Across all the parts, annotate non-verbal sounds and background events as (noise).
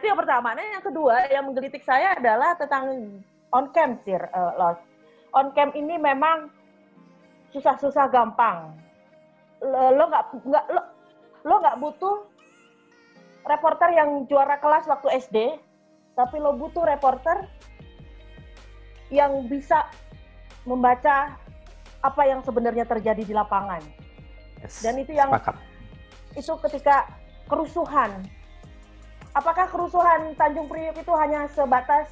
itu yang pertama. Nah, yang kedua yang menggelitik saya adalah tentang on cam sir, uh, Los. On cam ini memang susah-susah gampang. Lo nggak nggak lo lo nggak butuh reporter yang juara kelas waktu SD, tapi lo butuh reporter yang bisa membaca apa yang sebenarnya terjadi di lapangan. Yes, Dan itu yang sepakat. itu ketika kerusuhan. Apakah kerusuhan Tanjung Priuk itu hanya sebatas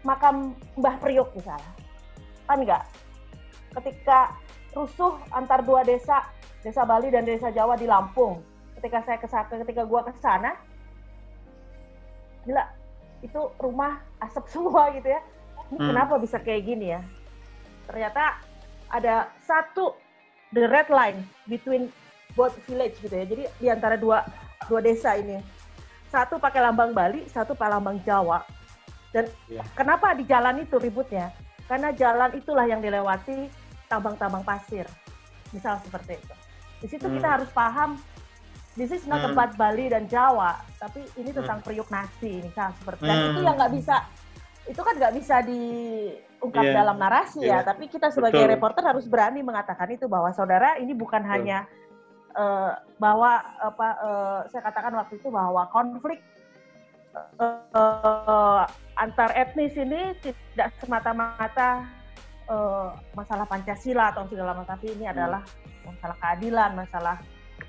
makam Mbah Priuk misalnya? Kan enggak. Ketika rusuh antar dua desa, desa Bali dan desa Jawa di Lampung. Ketika saya ke sana, ketika gua ke sana, gila, itu rumah asap (laughs) semua gitu ya. Ini Hmm. kenapa bisa kayak gini ya? Ternyata ada satu the red line between both village gitu ya. Jadi di antara dua dua desa ini. Satu pakai lambang Bali, satu pakai lambang Jawa. Dan Iya. kenapa di jalan itu ributnya? Karena jalan itulah yang dilewati tambang-tambang pasir. Misal seperti itu. Di situ kita Hmm. harus paham this is not Hmm. about Bali dan Jawa, tapi ini tentang periuk nasi, misal seperti Dan Hmm. itu yang nggak bisa itu kan nggak bisa diungkap Iya, dalam narasi ya, iya. tapi kita sebagai Betul. reporter harus berani mengatakan itu bahwa saudara ini bukan Betul. hanya eh, bahwa apa eh, saya katakan waktu itu bahwa konflik eh, antar etnis ini tidak semata-mata eh, masalah Pancasila atau segala macam, tapi ini adalah masalah keadilan, masalah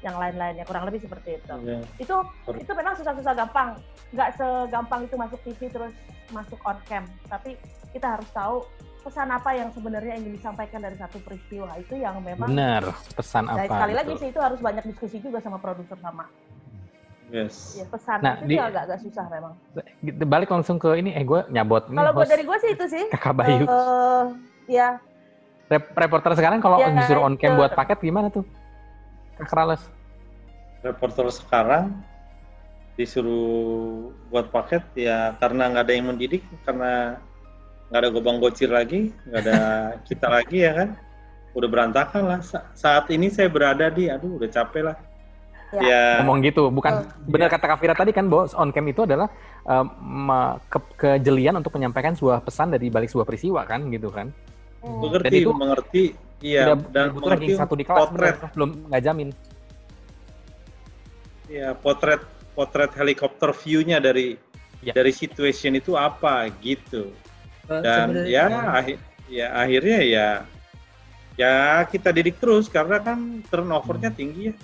yang lain-lainnya kurang lebih seperti itu. Iya. Itu itu memang susah-susah gampang, nggak segampang itu masuk TV terus masuk on cam, tapi kita harus tahu pesan apa yang sebenarnya ingin disampaikan dari satu peristiwa itu yang memang Benar, pesan apa? sekali lagi gitu. sih itu harus banyak diskusi juga sama produser sama Yes. ya pesan Nah, itu di- agak-agak susah memang. Gitu, Balik langsung ke ini, eh gue nyabot nih Kalau gue dari gue sih itu sih. (laughs) kakak Bayu. eh, ya Rep- reporter sekarang kalau Ya, disuruh on cam itu. buat paket gimana tuh? Kak Rales. Reporter sekarang disuruh buat paket ya karena nggak ada yang mendidik, karena nggak ada gobang gocir lagi, nggak ada kita lagi ya kan. Udah berantakan lah. Sa- saat ini saya berada di, aduh udah capek lah. Ya. Ya, ngomong gitu bukan Oh. benar kata Kak Fira tadi kan bahwa on cam itu adalah um, ke- kejelian untuk menyampaikan sebuah pesan dari balik sebuah peristiwa kan gitu kan hmm, mengerti, Dan itu mengerti, iya, dan mengerti satu di kelas potret, belum nggak jamin ya potret, potret helikopter view-nya dari Ya. dari situation itu apa gitu. Eh, dan sebenarnya- ya akhir ya akhirnya ya ya kita didik terus karena kan turnovernya Hmm. tinggi ya.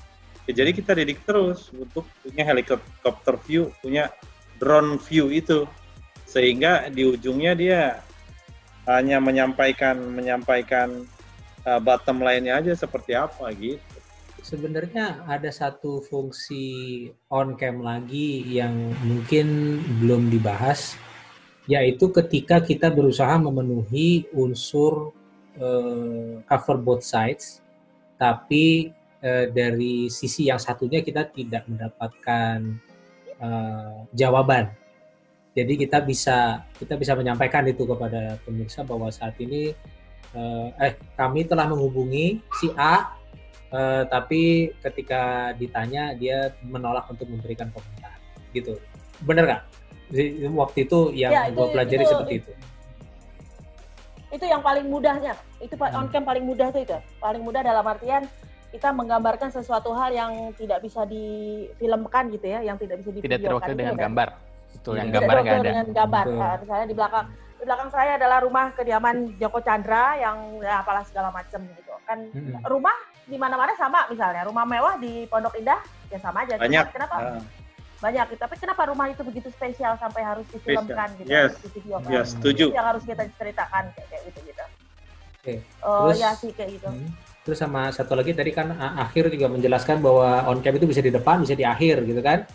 Ya, jadi kita didik terus untuk punya helikopter view punya drone view itu sehingga di ujungnya dia hanya menyampaikan menyampaikan uh, bottom line-nya aja seperti apa gitu sebenarnya ada satu fungsi on cam lagi yang mungkin belum dibahas yaitu ketika kita berusaha memenuhi unsur eh, cover both sides tapi eh, dari sisi yang satunya kita tidak mendapatkan eh, jawaban. Jadi kita bisa kita bisa menyampaikan itu kepada pemirsa bahwa saat ini eh, kami telah menghubungi si A Eh, tapi ketika ditanya dia menolak untuk memberikan komentar. Gitu. Bener nggak Di- waktu itu yang Ya, itu- gue pelajari itu- seperti itu itu yang paling mudahnya. Itu Hmm. on cam paling mudah tuh itu. Paling mudah dalam artian kita menggambarkan sesuatu hal yang tidak bisa difilmkan gitu ya, yang tidak bisa tidak divideokan. terwakili itu dengan ya. gambar itu yang gambarnya nggak ada dengan gambar. Nah, misalnya di belakang di belakang saya adalah rumah kediaman Joko Chandra yang ya apalah segala macam gitu. Kan Mm-mm. rumah di mana-mana sama misalnya. Rumah mewah di Pondok Indah ya sama aja. Cuma banyak Kenapa? Ah, Banyak. Tapi kenapa rumah itu begitu spesial sampai harus difilmkan gitu, Yes. harus divideokan? ya setuju Itu yang harus kita ceritakan kayak, kayak gitu gitu. Oke. Oh Terus- ya sih kayak gitu. Hmm. terus sama satu lagi tadi kan akhir juga menjelaskan bahwa on cam itu bisa di depan bisa di akhir gitu kan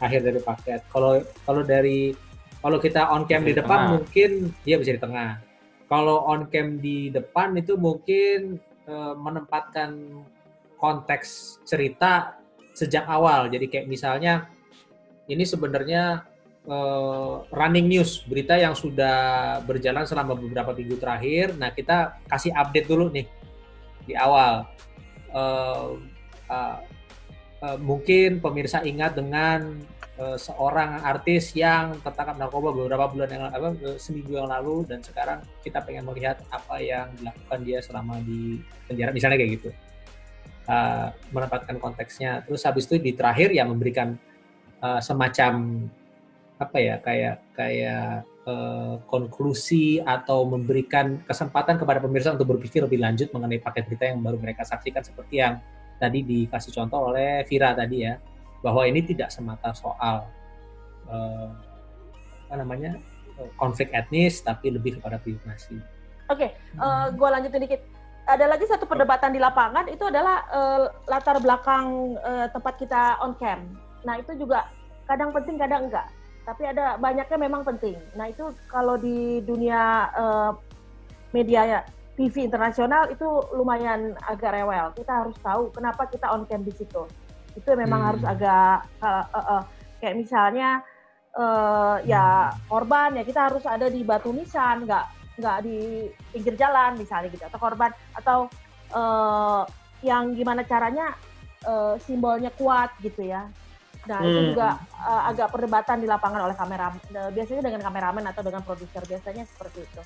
akhir dari paket kalau kalau dari kalau kita on cam Bisa di di depan tengah. mungkin dia bisa di tengah kalau on cam di depan itu mungkin eh, menempatkan konteks cerita sejak awal jadi kayak misalnya ini sebenarnya eh, running news berita yang sudah berjalan selama beberapa minggu terakhir. Nah kita kasih update dulu nih di awal. Eh, eh, eh, mungkin pemirsa ingat dengan uh, seorang artis yang tertangkap narkoba beberapa bulan yang apa seminggu yang lalu dan sekarang kita pengen melihat apa yang dilakukan dia selama di penjara misalnya kayak gitu. Uh, menempatkan konteksnya. Terus habis itu di terakhir ya memberikan uh, semacam apa ya kayak kayak uh, konklusi atau memberikan kesempatan kepada pemirsa untuk berpikir lebih lanjut mengenai paket berita yang baru mereka saksikan seperti yang tadi dikasih contoh oleh Vira tadi ya bahwa ini tidak semata soal uh, apa namanya konflik etnis tapi lebih kepada privasi. Oke, okay, uh, gue lanjutin dikit. Ada lagi satu perdebatan di lapangan itu adalah uh, latar belakang uh, tempat kita on cam. Nah itu juga kadang penting kadang enggak tapi ada banyaknya memang penting. Nah itu kalau di dunia uh, media ya, TV internasional itu lumayan agak rewel. Kita harus tahu kenapa kita on cam di situ. Itu memang hmm. harus agak uh, uh, uh, kayak misalnya uh, ya korban ya kita harus ada di batu nisan, nggak nggak di pinggir jalan misalnya gitu atau korban atau uh, yang gimana caranya uh, simbolnya kuat gitu ya Nah, hmm. itu juga uh, agak perdebatan di lapangan oleh kameramen. Biasanya dengan kameramen atau dengan produser biasanya seperti itu.